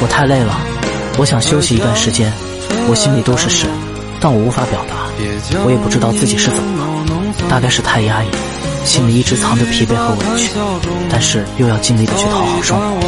我太累了我想休息一段时间我心里都是事但我无法表达我也不知道自己是怎么了。大概是太压抑心里一直藏着疲惫和委屈但是又要尽力的去讨好生活